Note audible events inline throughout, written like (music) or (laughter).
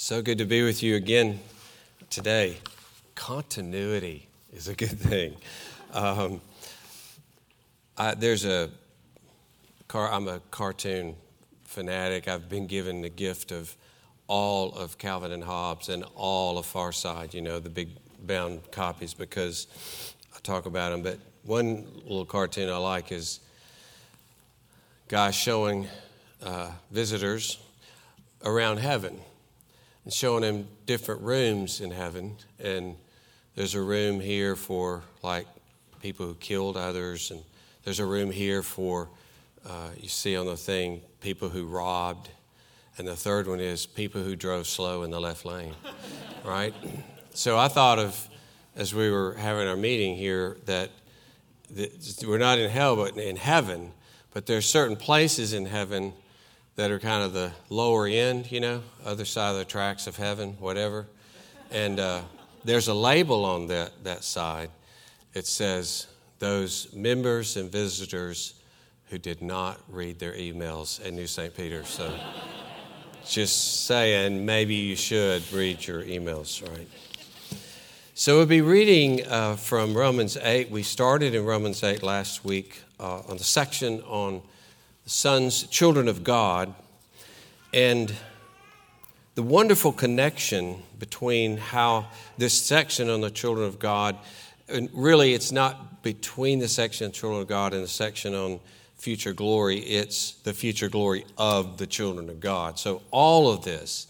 So good to be with you again today. Continuity is a good thing. Um, I, there's a car. I'm a cartoon fanatic. I've been given the gift of all of Calvin and Hobbes and all of Far Side. You know the big bound copies because I talk about them. But one little cartoon I like is guy showing uh, visitors around heaven and showing them different rooms in heaven. And there's a room here for like people who killed others, and there's a room here for, uh, you see on the thing, people who robbed. And the third one is people who drove slow in the left lane, (laughs) right? So I thought of, as we were having our meeting here, that we're not in hell, but in heaven. But there's certain places in heaven that are kind of the lower end, you know, other side of the tracks of heaven, whatever. And uh, there's a label on that, that side. It says, those members and visitors who did not read their emails at New St. Peter. So just saying, maybe you should read your emails, right? So we'll be reading uh, from Romans 8. We started in Romans 8 last week uh, on the section on sons, children of God, and the wonderful connection between how this section on the children of God, and really it's not between the section on children of God and the section on future glory, it's the future glory of the children of God. So all of this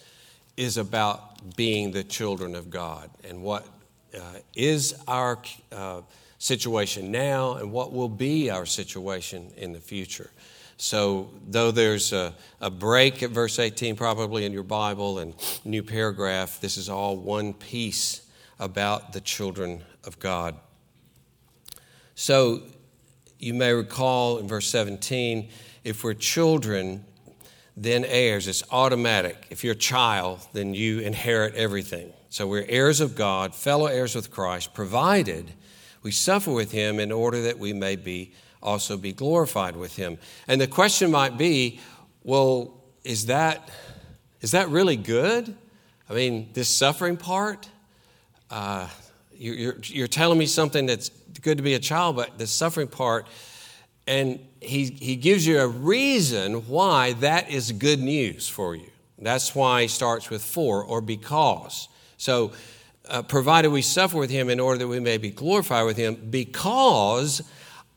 is about being the children of God and what uh, is our uh, situation now and what will be our situation in the future. So, though there's a, a break at verse 18, probably in your Bible, and new paragraph, this is all one piece about the children of God. So, you may recall in verse 17, if we're children, then heirs. It's automatic. If you're a child, then you inherit everything. So we're heirs of God, fellow heirs with Christ, provided we suffer with him in order that we may be also be glorified with him. And the question might be, well, is that is that really good? I mean, this suffering part, uh, you, you're, you're telling me something that's good to be a child, but the suffering part, and he, he gives you a reason why that is good news for you. That's why he starts with for or because. So, uh, provided we suffer with him in order that we may be glorified with him, because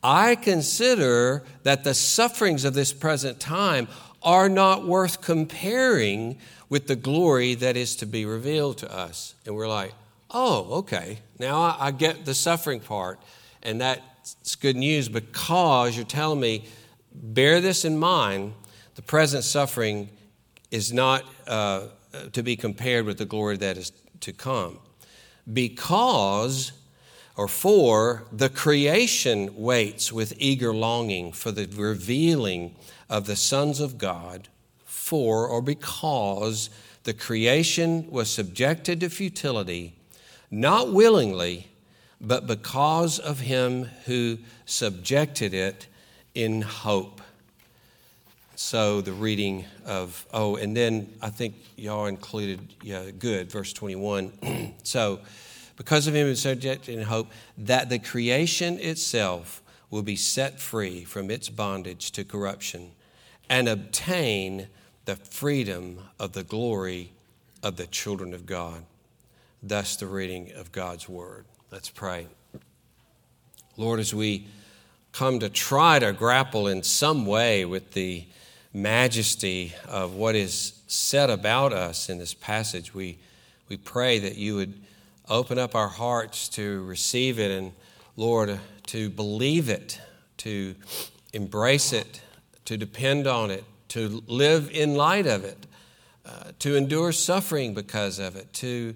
I consider that the sufferings of this present time are not worth comparing with the glory that is to be revealed to us. And we're like, oh, okay, now I get the suffering part. And that's good news because you're telling me, bear this in mind the present suffering is not uh, to be compared with the glory that is to come. Because or for the creation waits with eager longing for the revealing of the sons of God, for or because the creation was subjected to futility, not willingly, but because of him who subjected it in hope. So the reading of, oh, and then I think y'all included, yeah, good, verse 21. (clears throat) so, because of him who subject in hope that the creation itself will be set free from its bondage to corruption and obtain the freedom of the glory of the children of God. Thus, the reading of God's word. Let's pray. Lord, as we come to try to grapple in some way with the majesty of what is said about us in this passage, we, we pray that you would open up our hearts to receive it and, Lord, to believe it, to embrace it, to depend on it, to live in light of it, uh, to endure suffering because of it, to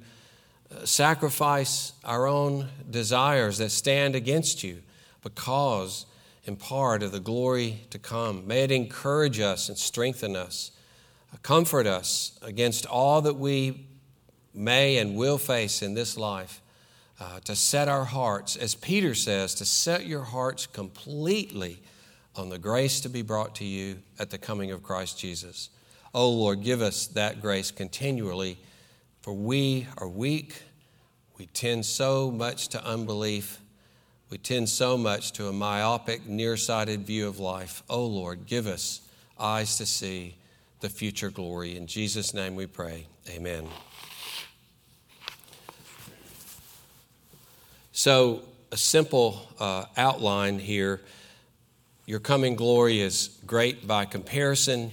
uh, sacrifice our own desires that stand against you because, in part, of the glory to come. May it encourage us and strengthen us, comfort us against all that we may and will face in this life, uh, to set our hearts, as Peter says, to set your hearts completely on the grace to be brought to you at the coming of Christ Jesus. Oh Lord, give us that grace continually For we are weak. We tend so much to unbelief. We tend so much to a myopic, nearsighted view of life. Oh Lord, give us eyes to see the future glory. In Jesus' name we pray. Amen. So, a simple uh, outline here. Your coming glory is great by comparison.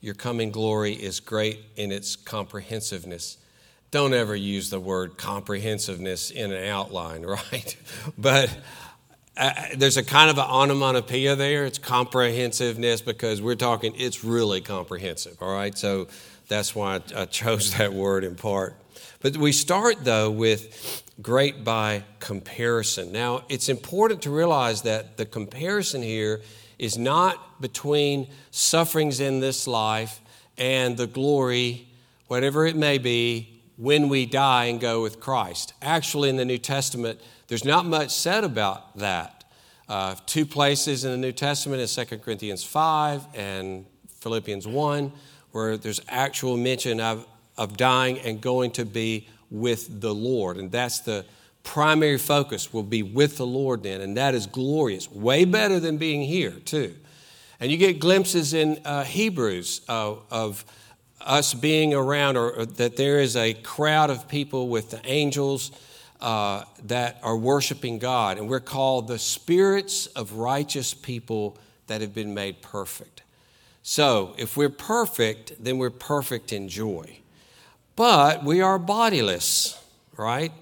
Your coming glory is great in its comprehensiveness don't ever use the word comprehensiveness in an outline, (laughs) right? but uh, there's a kind of an onomatopoeia there. It's comprehensiveness because we're talking, it's really comprehensive, all right? So that's why I, I chose (laughs) that word in part. But we start, though, with great by comparison. Now, it's important to realize that the comparison here is not between sufferings in this life and the glory, whatever it may be, when we die and go with Christ. Actually, in the New Testament, there's not much said about that. Uh, two places in the New Testament is 2 Corinthians 5 and Philippians 1, where there's actual mention of, of dying and going to be with the Lord. And that's the primary focus, will be with the Lord then. And that is glorious, way better than being here, too. And you get glimpses in uh, Hebrews uh, of us being around, or, or, that there is a crowd of people with the angels uh, that are worshiping God. And we're called the spirits of righteous people that have been made perfect. So, if we're perfect, then we're perfect in joy. But we are bodiless, right?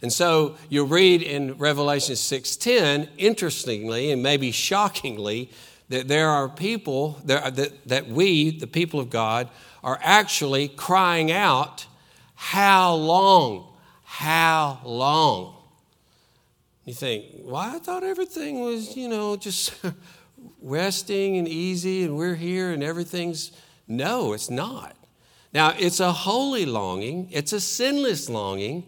And so you'll read in Revelation 6:10, interestingly and maybe shockingly, that there are people that, that, that we, the people of God, are actually crying out, How long? How long? You think, well, I thought everything was, you know, just (laughs) resting and easy and we're here and everything's. No, it's not. Now, it's a holy longing, it's a sinless longing.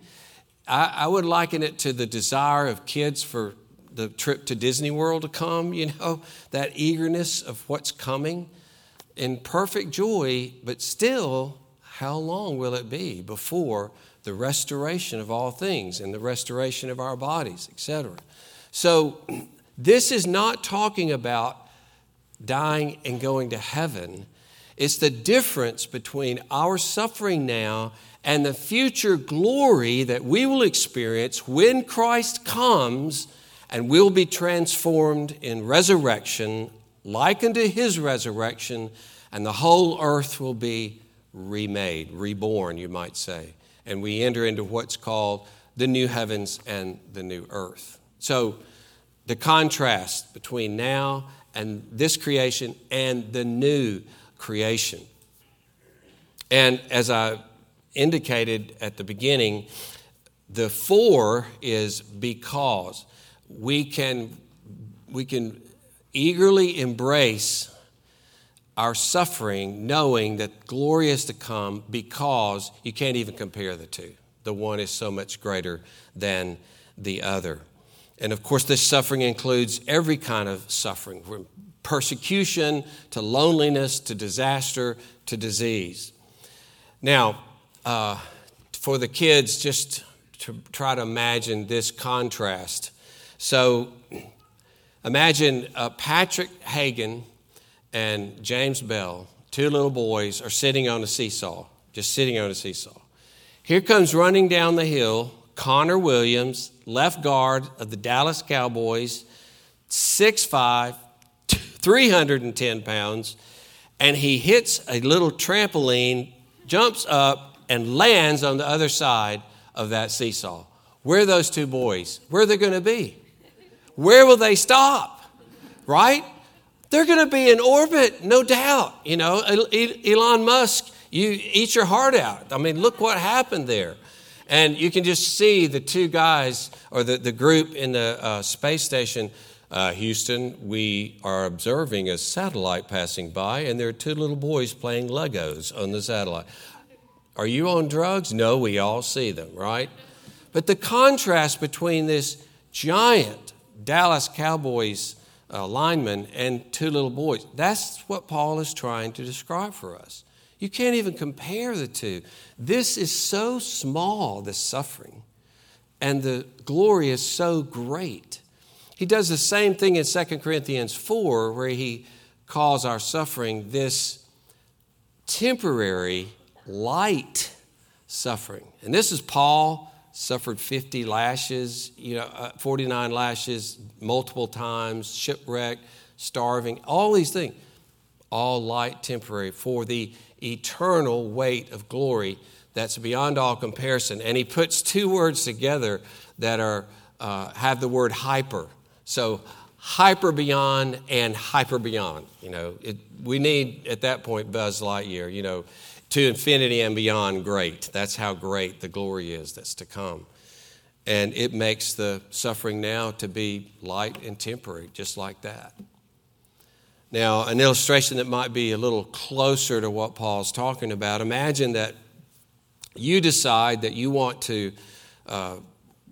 I, I would liken it to the desire of kids for the trip to Disney World to come, you know, (laughs) that eagerness of what's coming in perfect joy, but still, how long will it be before the restoration of all things and the restoration of our bodies, etc.? So, (clears throat) this is not talking about dying and going to heaven. It's the difference between our suffering now and the future glory that we will experience when Christ comes and we'll be transformed in resurrection like unto his resurrection, and the whole earth will be remade, reborn, you might say. And we enter into what's called the new heavens and the new earth. So, the contrast between now and this creation and the new creation. And as I indicated at the beginning, the for is because we can, we can eagerly embrace our suffering, knowing that glory is to come because you can't even compare the two. The one is so much greater than the other. And of course, this suffering includes every kind of suffering from persecution to loneliness to disaster to disease. Now, uh, for the kids, just to try to imagine this contrast. So, Imagine uh, Patrick Hagan and James Bell, two little boys, are sitting on a seesaw, just sitting on a seesaw. Here comes running down the hill Connor Williams, left guard of the Dallas Cowboys, 6'5, 310 pounds, and he hits a little trampoline, jumps up, and lands on the other side of that seesaw. Where are those two boys? Where are they going to be? where will they stop? Right? They're going to be in orbit, no doubt. You know, Elon Musk, you eat your heart out. I mean, look what happened there. And you can just see the two guys or the, the group in the uh, space station. Uh, Houston, we are observing a satellite passing by, and there are two little boys playing Legos on the satellite. Are you on drugs? No, we all see them, right? But the contrast between this giant Dallas Cowboys uh, lineman and two little boys. That's what Paul is trying to describe for us. You can't even compare the two. This is so small, this suffering, and the glory is so great. He does the same thing in 2 Corinthians 4, where he calls our suffering this temporary, light suffering. And this is Paul suffered 50 lashes, you know, uh, 49 lashes multiple times, shipwreck, starving, all these things. All light, temporary, for the eternal weight of glory that's beyond all comparison. And he puts two words together that are uh, have the word hyper. So hyper beyond and hyper beyond. You know, it, we need at that point Buzz Lightyear. You know, to infinity and beyond great. That's how great the glory is that's to come. And it makes the suffering now to be light and temporary, just like that. Now, an illustration that might be a little closer to what Paul's talking about imagine that you decide that you want to uh,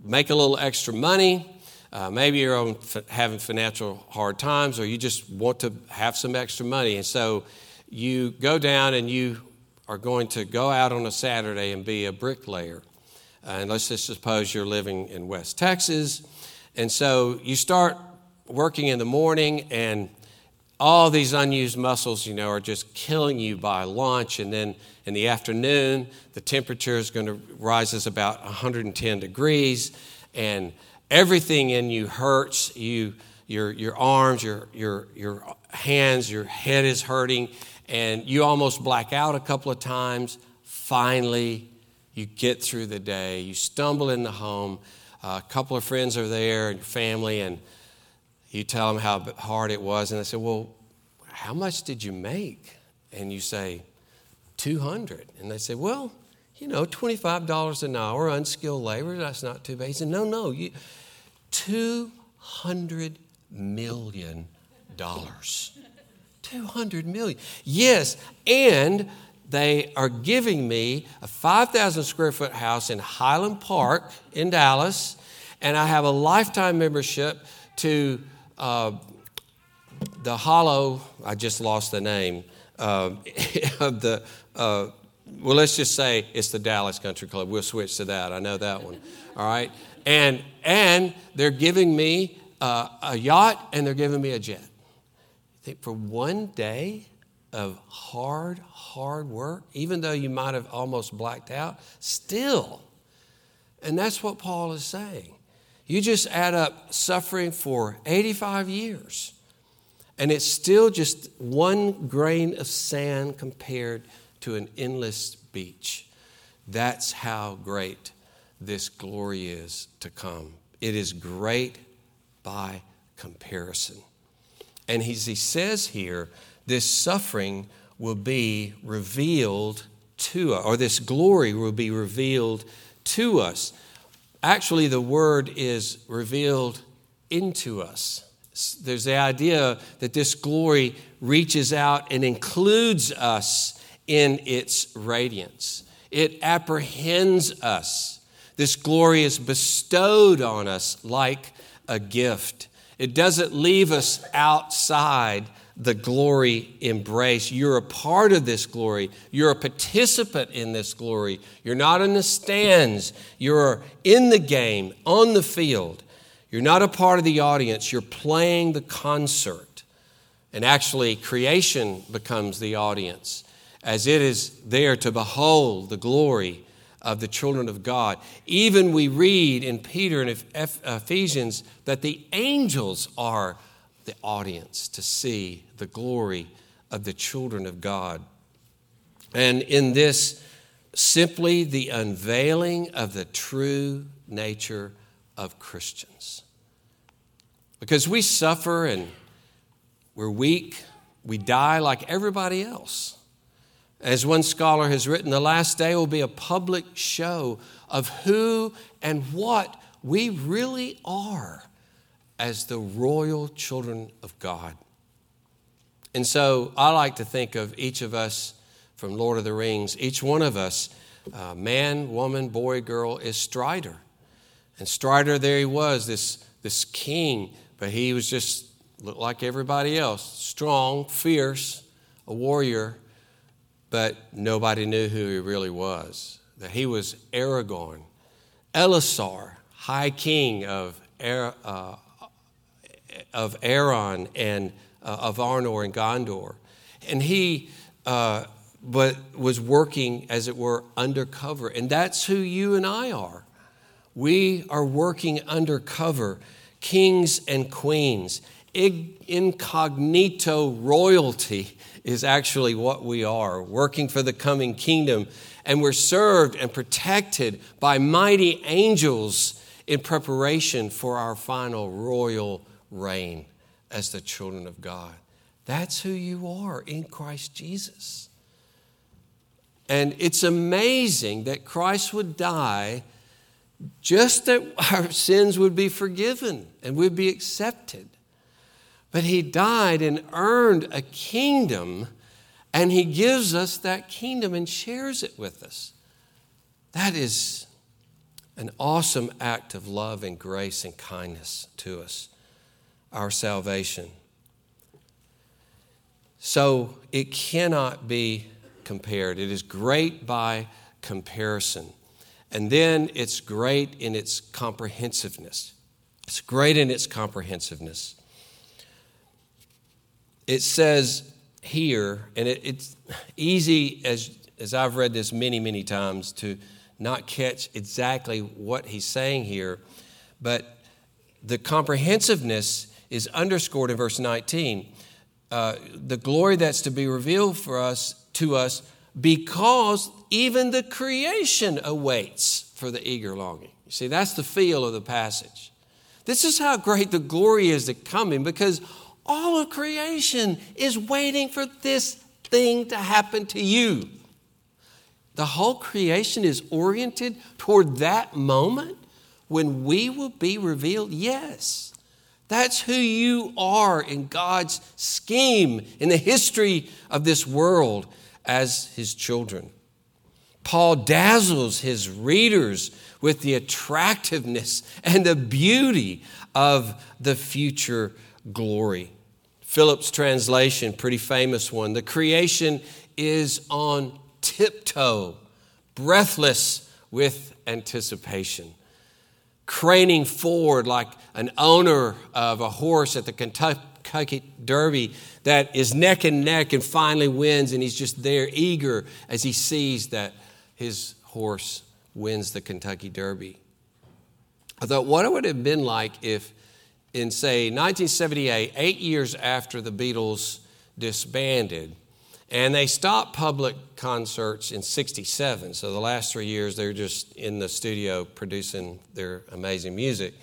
make a little extra money. Uh, maybe you're on, having financial hard times, or you just want to have some extra money. And so you go down and you are going to go out on a Saturday and be a bricklayer. Uh, and let's just suppose you're living in West Texas. And so you start working in the morning, and all these unused muscles, you know, are just killing you by lunch. And then in the afternoon, the temperature is going to rise as about 110 degrees, and everything in you hurts. You, your, your arms, your, your, your hands, your head is hurting and you almost black out a couple of times. Finally, you get through the day. You stumble in the home. Uh, a couple of friends are there and your family, and you tell them how hard it was. And they say, Well, how much did you make? And you say, 200. And they say, Well, you know, $25 an hour, unskilled labor, that's not too bad. He said, No, no, you, $200 million. 200 million. Yes, and they are giving me a 5,000 square foot house in Highland Park in Dallas, and I have a lifetime membership to uh, the Hollow, I just lost the name, uh, (laughs) of the, uh, well, let's just say it's the Dallas Country Club. We'll switch to that. I know that one. (laughs) All right. And, and they're giving me uh, a yacht and they're giving me a jet think for one day of hard, hard work, even though you might have almost blacked out, still. And that's what Paul is saying. You just add up suffering for 85 years, and it's still just one grain of sand compared to an endless beach. That's how great this glory is to come. It is great by comparison. And he says here, this suffering will be revealed to us, or this glory will be revealed to us. Actually, the word is revealed into us. There's the idea that this glory reaches out and includes us in its radiance. It apprehends us. This glory is bestowed on us like a gift. It doesn't leave us outside the glory embrace. You're a part of this glory. You're a participant in this glory. You're not in the stands. You're in the game, on the field. You're not a part of the audience. You're playing the concert. And actually, creation becomes the audience as it is there to behold the glory of the children of God. Even we read in Peter and Ephesians that the angels are the audience to see the glory of the children of God. And in this, simply the unveiling of the true nature of Christians. Because we suffer and we're weak, we die like everybody else. As one scholar has written, the last day will be a public show of who and what we really are as the royal children of God. And so I like to think of each of us from Lord of the Rings, each one of us, uh, man, woman, boy, girl, is Strider. And Strider, there he was, this, this king, but he was just looked like everybody else strong, fierce, a warrior but nobody knew who he really was. That he was Aragorn, Elessar, High King of, Ar- uh, of Aron and uh, of Arnor and Gondor. And he uh, but was working, as it were, undercover. And that's who you and I are. We are working undercover, kings and queens. Incognito royalty is actually what we are, working for the coming kingdom. And we're served and protected by mighty angels in preparation for our final royal reign as the children of God. That's who you are in Christ Jesus. And it's amazing that Christ would die just that our sins would be forgiven and we'd be accepted. But he died and earned a kingdom, and he gives us that kingdom and shares it with us. That is an awesome act of love and grace and kindness to us, our salvation. So it cannot be compared. It is great by comparison. And then it's great in its comprehensiveness. It's great in its comprehensiveness. It says here, and it, it's easy as, as I've read this many, many times to not catch exactly what he's saying here, but the comprehensiveness is underscored in verse 19. Uh, the glory that's to be revealed for us to us because even the creation awaits for the eager longing. You see, that's the feel of the passage. This is how great the glory is to coming because all of creation is waiting for this thing to happen to you. The whole creation is oriented toward that moment when we will be revealed. Yes. That's who you are in God's scheme, in the history of this world as his children. Paul dazzles his readers with the attractiveness and the beauty of the future glory. Phillips' translation, pretty famous one the creation is on tiptoe, breathless with anticipation craning forward like an owner of a horse at the Kentucky Derby that is neck and neck and finally wins, and he's just there eager as he sees that his horse wins the Kentucky Derby. I thought, what it would have been like if, in say 1978, eight years after the Beatles disbanded, and they stopped public concerts in 67. So the last three years, they're just in the studio producing their amazing music.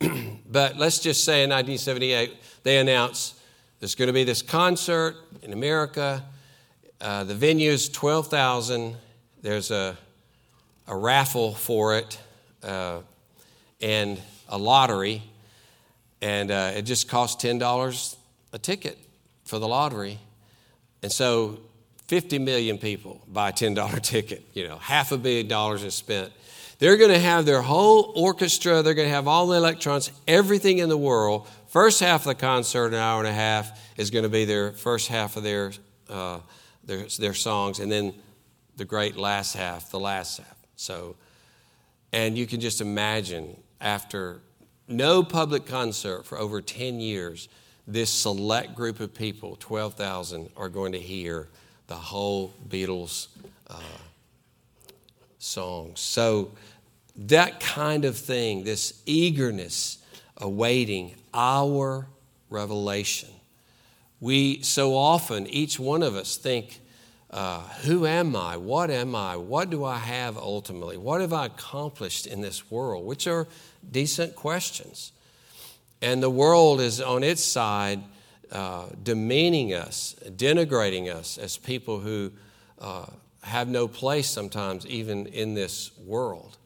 (clears throat) but let's just say in 1978, they announced there's going to be this concert in America. Uh, the venue is 12,000. There's a, a raffle for it uh, and a lottery. And uh, it just costs $10 a ticket for the lottery. And so 50 million people buy a $10 (laughs) ticket. You know, half a billion dollars is spent. They're going to have their whole orchestra, they're going to have all the electrons, everything in the world First half of the concert, an hour and a half, is going to be their first half of their, uh, their, their songs, and then the great last half, the last half. So, and you can just imagine after no public concert for over 10 years, this select group of people, 12,000, are going to hear the whole Beatles uh, songs. So, that kind of thing, this eagerness awaiting our revelation. We so often, each one of us, think, uh, Who am I? What am I? What do I have ultimately? What have I accomplished in this world? Which are decent questions. And the world is on its side uh, demeaning us, denigrating us as people who uh, have no place sometimes even in this world.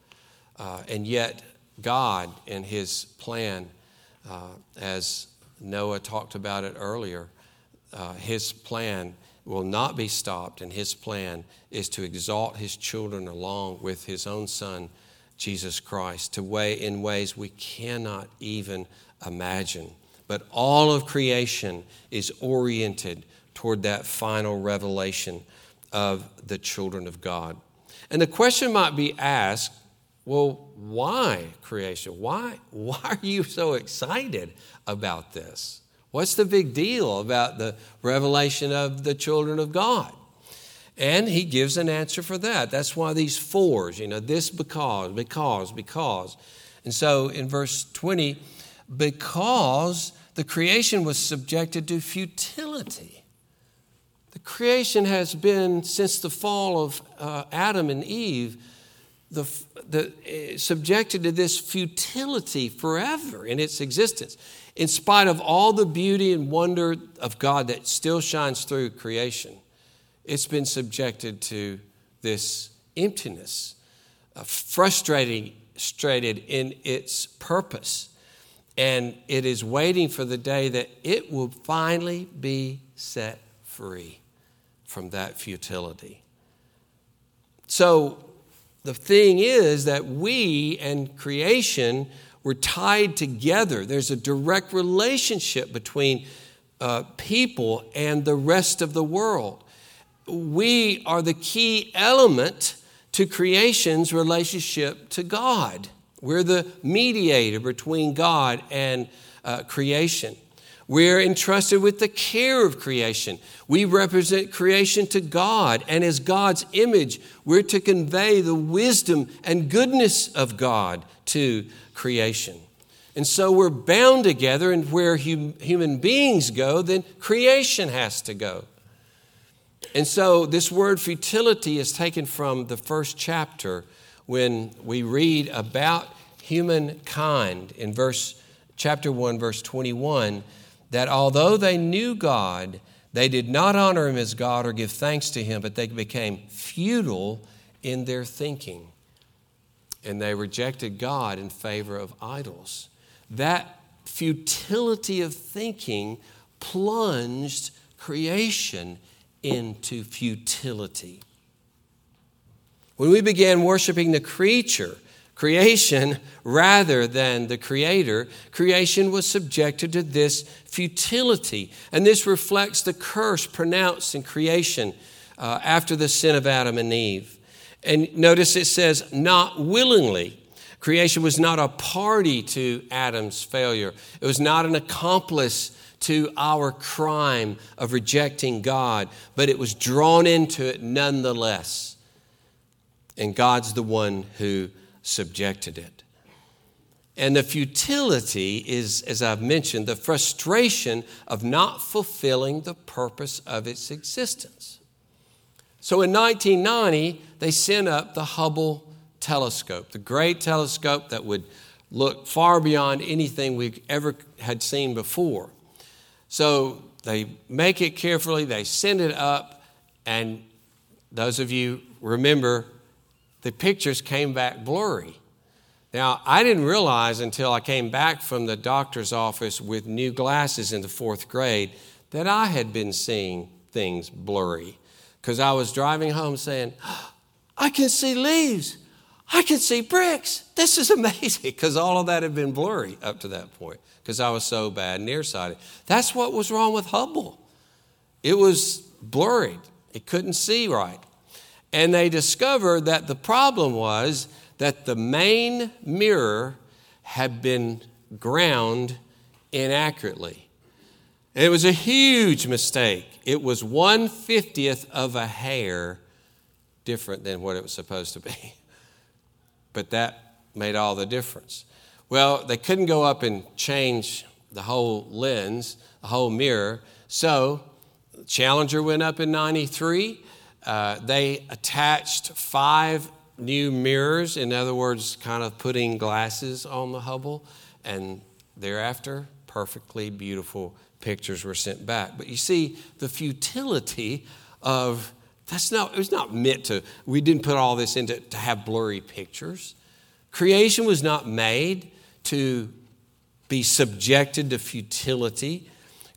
Uh, and yet, God, and His plan, uh, as Noah talked about it earlier, uh, his plan will not be stopped, and his plan is to exalt his children along with his own son, Jesus Christ, to way in ways we cannot even imagine. But all of creation is oriented toward that final revelation of the children of God. And the question might be asked well, why creation? Why, (laughs) why are you so excited about this? What's the big deal about the revelation of the children of God? And he gives an answer for that. That's why these fors, you know, this because, because, because. And so in verse 20, because the creation was subjected to futility. The creation has been, since the fall of uh, Adam and Eve, the, the, uh, subjected to this futility forever in its existence. In spite of all the beauty and wonder of God that still shines through creation, it's been subjected to this emptiness, uh, frustrated in its purpose. And it is waiting for the day that it will finally be set free from that futility. So the thing is that we and creation were tied together. There's a direct relationship between uh, people and the rest of the world. We are the key element to creation's relationship to God. We're the mediator between God and uh, creation. We're entrusted with the care of creation. We represent creation to God, and as God's image, we're to convey the wisdom and goodness of God to creation. And so we're bound together, and where hum- human beings go, then creation has to go. And so this word futility is taken from the first chapter when we read about humankind in verse chapter 1 verse 21 that although they knew God they did not honor him as God or give thanks to him but they became futile in their thinking. And they rejected God in favor of idols. That futility of thinking plunged creation into futility. When we began worshiping the creature, creation, rather than the creator, creation was subjected to this futility. And this reflects the curse pronounced in creation uh, after the sin of Adam and Eve. And notice it says, not willingly. Creation was not a party to Adam's failure, it was not an accomplice to our crime of rejecting God, but it was drawn into it nonetheless and God's the one who subjected it. And the futility is, as I've mentioned, the frustration of not fulfilling the purpose of its existence. So in 1990, they sent up the Hubble telescope, the great telescope that would look far beyond anything we ever had seen before. So they make it carefully, they send it up, and those of you remember the pictures came back blurry. Now, I didn't realize until I came back from the doctor's office with new glasses in the fourth grade that I had been seeing things blurry. Because I was driving home saying, I can see leaves. I can see bricks. This is (laughs) amazing. Because all of that had been blurry up to that point because I was so bad nearsighted. That's what was wrong with Hubble. It was blurred, it couldn't see right. And they discovered that the problem was that the main mirror had been ground inaccurately. It was a huge mistake. It was 150th of a hair different than what it was supposed to be. (laughs) But that made all the difference. Well, they couldn't go up and change the whole lens, the whole mirror. So Challenger went up in 93. Uh, they attached five new mirrors, in other words, kind of putting glasses on the Hubble, and thereafter, perfectly beautiful pictures were sent back. But you see, the futility of that's not, it was not meant to, we didn't put all this into to have blurry pictures. Creation was not made to be subjected to futility.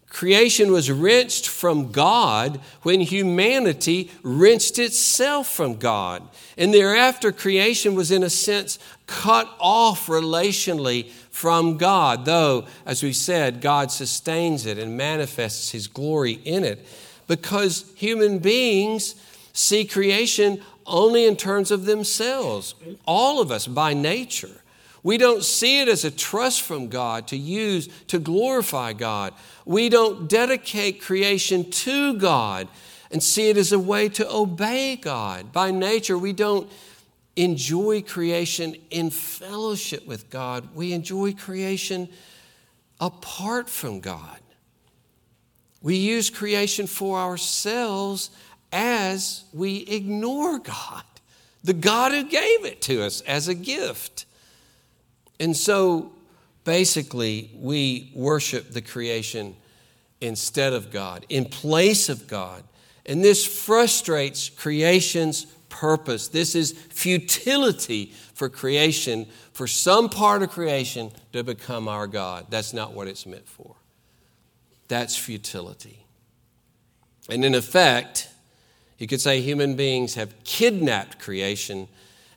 Creation was wrenched from God when humanity wrenched itself from God. And thereafter, creation was, in a sense, cut off relationally from God, though, as we said, God sustains it and manifests His glory in it. Because human beings see creation only in terms of themselves, all of us by nature. We don't see it as a trust from God to use to glorify God. We don't dedicate creation to God and see it as a way to obey God. By nature, we don't enjoy creation in fellowship with God, we enjoy creation apart from God. We use creation for ourselves as we ignore God, the God who gave it to us as a gift. And so basically, we worship the creation instead of God, in place of God. And this frustrates creation's purpose. This is futility for creation, for some part of creation to become our God. That's not what it's meant for. That's futility. And in effect, you could say human beings have kidnapped creation.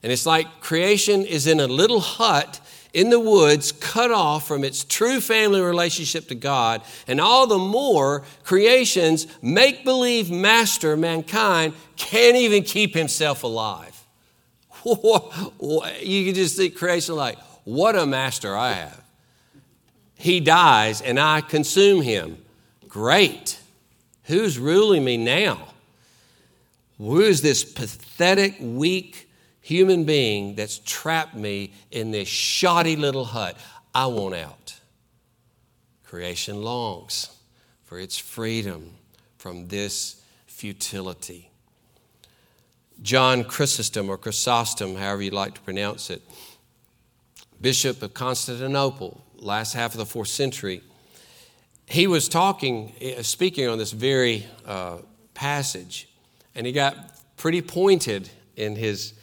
And it's like creation is in a little hut in the woods, cut off from its true family relationship to God, and all the more creation's make believe master, mankind, can't even keep himself alive. (laughs) you can just think creation like, what a master I have. He dies and I consume him. Great. Who's ruling me now? Who is this pathetic, weak, human being that's trapped me in this shoddy little hut. I want out. Creation longs for its freedom from this futility. John Chrysostom, or Chrysostom, however you like to pronounce it, Bishop of Constantinople, last half of the fourth century, he was talking, uh, speaking on this very uh, passage, and he got pretty pointed in his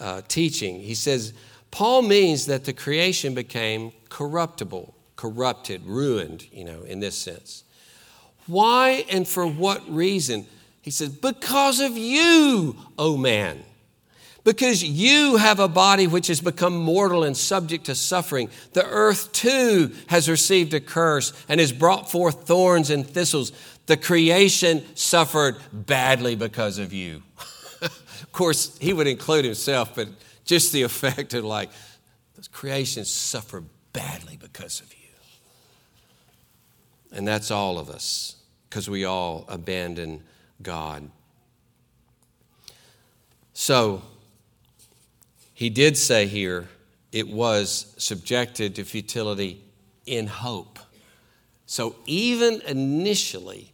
uh, teaching. He says, Paul means that the creation became corruptible, corrupted, ruined, you know, in this sense. Why and for what reason? He says, Because of you, O man. Because you have a body which has become mortal and subject to suffering. The earth too has received a curse and has brought forth thorns and thistles. The creation suffered badly because of you. (laughs) Course, he would include himself, but just the effect of like, the creation suffer badly because of you. And that's all of us, because we all abandon God. So, he did say here it was subjected to futility in hope. So, even initially,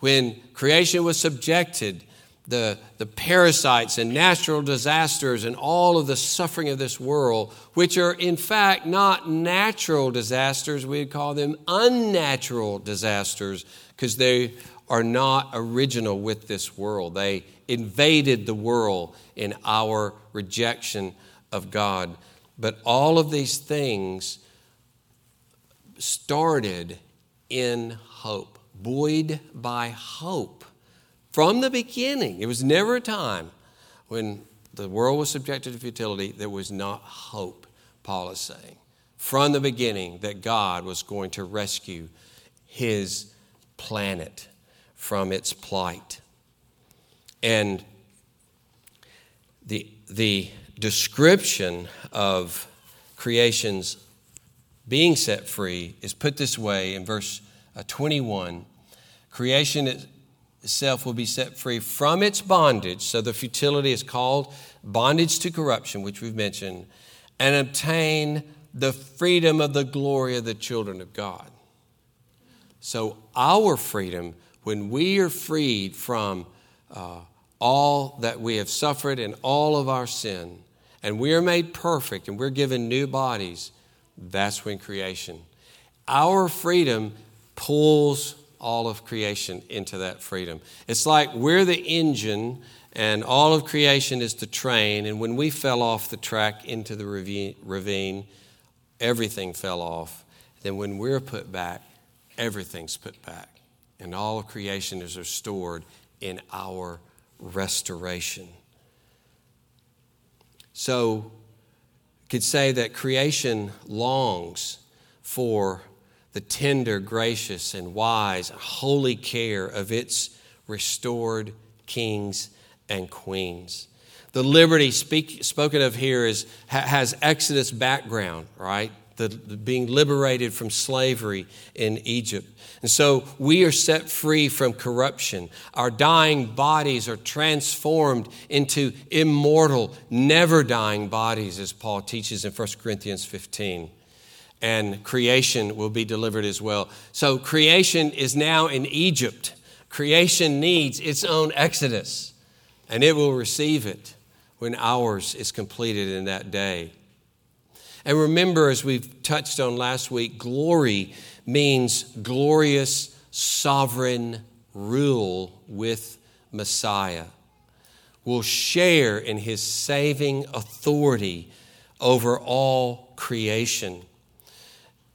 when creation was subjected the, the parasites and natural disasters and all of the suffering of this world, which are in fact not natural disasters, we'd call them unnatural disasters because they are not original with this world. They invaded the world in our rejection of God. But all of these things started in hope, buoyed by hope from the beginning, it was never a time when the world was subjected to futility, there was not hope, Paul is saying. From the beginning, that God was going to rescue his planet from its plight. And the, the description of creation's being set free is put this way in verse uh, 21 Creation itself will be set free from its bondage. So the futility is called bondage to corruption, which we've mentioned, and obtain the freedom of the glory of the children of God. So our freedom, when we are freed from uh, all that we have suffered and all of our sin, and we are made perfect and we're given new bodies, that's when creation. Our freedom pulls all of creation into that freedom. It's like we're the engine and all of creation is the train, and when we fell off the track into the ravine, everything fell off. Then when we're put back, everything's put back, and all of creation is restored in our restoration. So, could say that creation longs for the tender, gracious, and wise, holy care of its restored kings and queens. The liberty speak, spoken of here is, has Exodus background, right? The, the being liberated from slavery in Egypt. And so we are set free from corruption. Our dying bodies are transformed into immortal, never dying bodies, as Paul teaches in 1 Corinthians 15 and creation will be delivered as well. So creation is now in Egypt. Creation needs its own exodus, and it will receive it when ours is completed in that day. And remember, as we've touched on last week, glory means glorious sovereign rule with Messiah. Will share in his saving authority over all creation.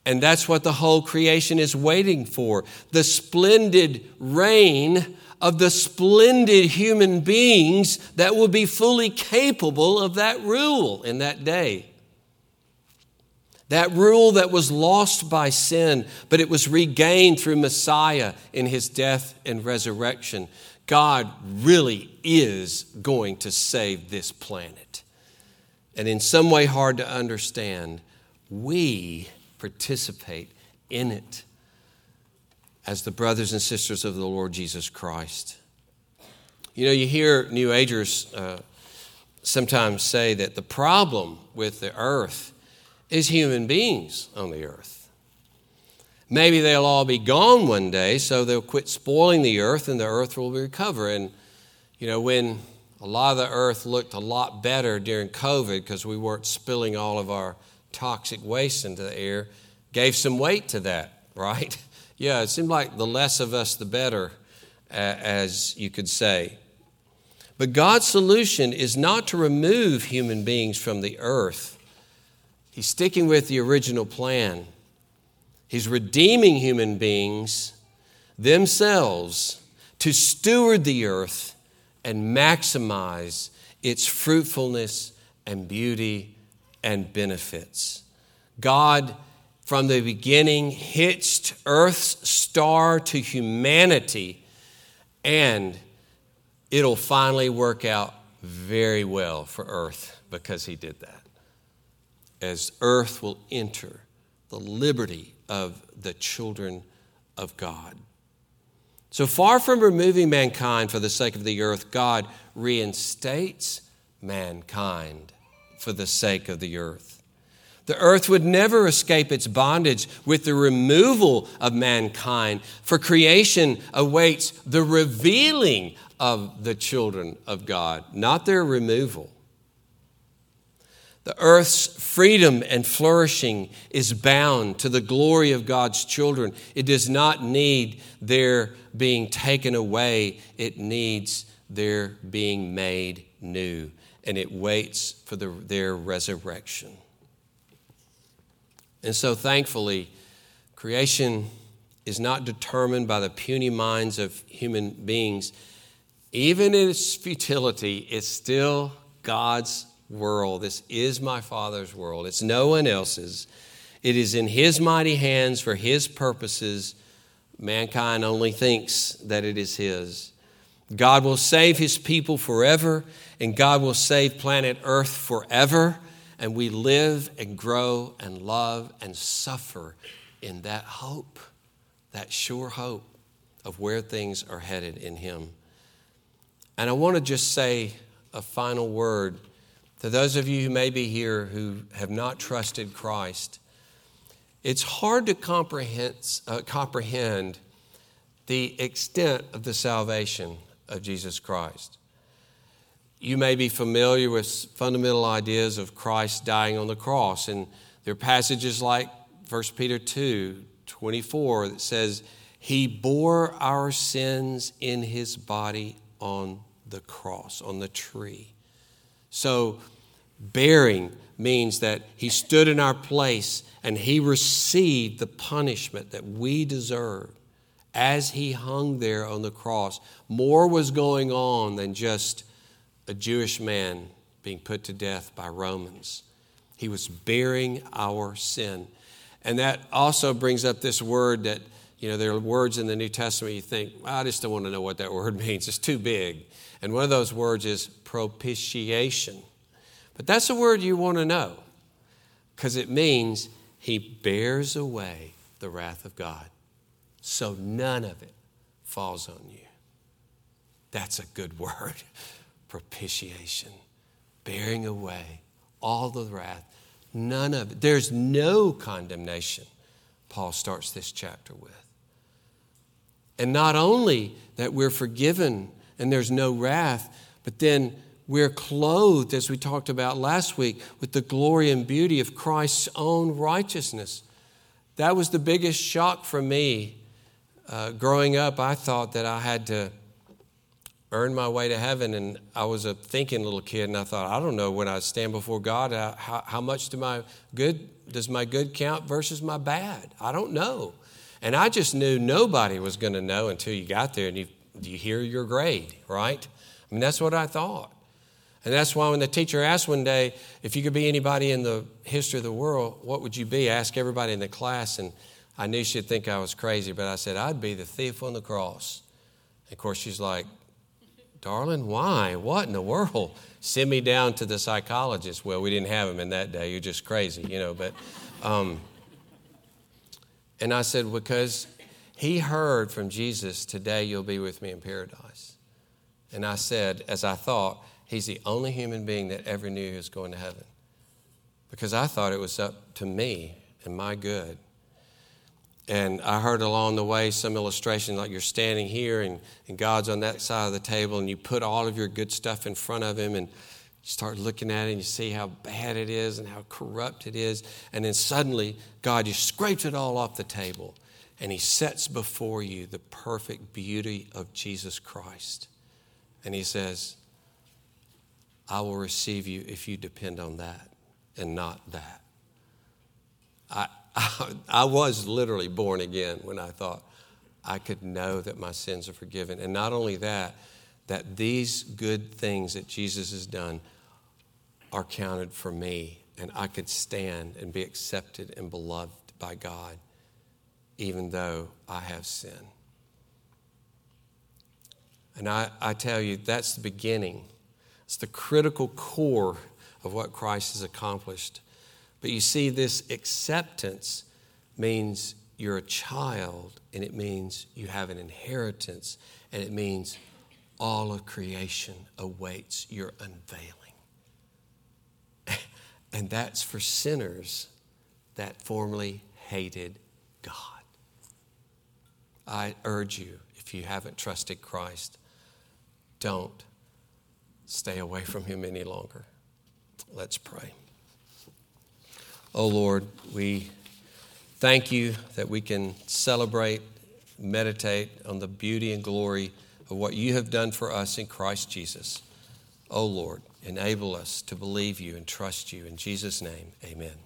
And that's what the whole creation is waiting for the splendid reign of the splendid human beings that will be fully capable of that rule in that day. That rule that was lost by sin, but it was regained through Messiah in his death and resurrection. God really is going to save this planet. And in some way hard to understand, we participate in it as the brothers and sisters of the Lord Jesus Christ. You know, you hear New Agers uh, sometimes say that the problem with the earth is human beings on the earth. Maybe they'll all be gone one day, so they'll quit spoiling the earth and the earth will recover. And, you know, when a lot of the earth looked a lot better during COVID because we weren't spilling all of our toxic waste into the air, gave some weight to that, right? (laughs) yeah, it seemed like the less of us, the better, as you could say. But God's solution is not to remove human beings from the earth. He's sticking with the original plan. He's redeeming human beings themselves to steward the earth and maximize its fruitfulness and beauty and benefits. God, from the beginning, hitched Earth's star to humanity, and it'll finally work out very well for Earth because He did that. As Earth will enter the liberty of the children of God. So far from removing mankind for the sake of the earth, God reinstates mankind for the sake of the earth. The earth would never escape its bondage with the removal of mankind, for creation awaits the revealing of the children of God, not their removal. The earth's freedom and flourishing is bound to the glory of God's children. It does not need their being taken away, it needs their being made new and it waits for the, their resurrection. And so, thankfully, creation is not determined by the puny minds of human beings. Even in its futility, it's still God's world. This is my Father's world, it's no one else's. It is in His mighty hands for His purposes. Mankind only thinks that it is His. God will save his people forever, and God will save planet Earth forever. And we live and grow and love and suffer in that hope, that sure hope of where things are headed in Him. And I want to just say a final word to those of you who may be here who have not trusted Christ. It's hard to comprehend, uh, comprehend the extent of the salvation of Jesus Christ. You may be familiar with fundamental ideas of Christ dying on the cross, and there are passages like 1 Peter 2 24 that says, He bore our sins in His body on the cross, on the tree. So, bearing means that He stood in our place and He received the punishment that we deserve as he hung there on the cross, more was going on than just a Jewish man being put to death by Romans. He was bearing our sin. And that also brings up this word that, you know, there are words in the New Testament you think, I just don't want to know what that (laughs) word means. It's too big. And one of those words is propitiation. But that's a word you want to know because it means he bears away the wrath of God. So none of it falls on you. That's a good (laughs) word. Propitiation, bearing away all the wrath. None of it. There's no condemnation, Paul starts this chapter with. And not only that we're forgiven and there's no wrath, but then we're clothed, as we talked about last week, with the glory and beauty of Christ's own righteousness. That was the biggest shock for me. Uh, growing up, I thought that I had to earn my way to heaven, and I was a thinking little kid, and I thought, I don't know when I stand before God, how, how much do my good does my good count versus my bad? I don't know. And I just knew nobody was going to know until you got there and you, you hear your grade, right? I mean, that's what I thought. And that's why when the teacher asked one day, if you could be anybody in the history of the world, what would you be? I asked everybody in the class, and I knew she'd think I was crazy, but I said, I'd be the thief on the cross. And of course, she's like, Darling, why? What in the world? Send me down to the psychologist. Well, we didn't have him in that day. You're just crazy, you know, but. Um, and I said, Because he heard from Jesus, Today you'll be with me in paradise. And I said, as I thought, He's the only human being that ever knew he was going to heaven. Because I thought it was up to me and my good. And I heard along the way some illustration like you're standing here and, and God's on that side of the table and you put all of your good stuff in front of Him and you start looking at it and you see how bad it is and how corrupt it is. And then suddenly, God, you scraped it all off the table and He sets before you the perfect beauty of Jesus Christ. And He says, I will receive you if you depend on that and not that. I, (laughs) I, was literally born again when I thought I could know that my sins are forgiven. And not only that, that these good things that Jesus has done are counted for me, and I could stand and be accepted and beloved by God, even though I have sin. And I, I tell you, that's the beginning it's the critical core of what Christ has accomplished. But you see, this acceptance means you're a child, and it means you have an inheritance, and it means all of creation awaits your unveiling. (laughs) and that's for sinners that formerly hated God. I urge you, if you haven't trusted Christ, don't stay away from him any longer. Let's pray. Oh Lord, we thank you that we can celebrate, meditate on the beauty and glory of what you have done for us in Christ Jesus. Oh Lord, enable us to believe you and trust you. In Jesus' name, amen.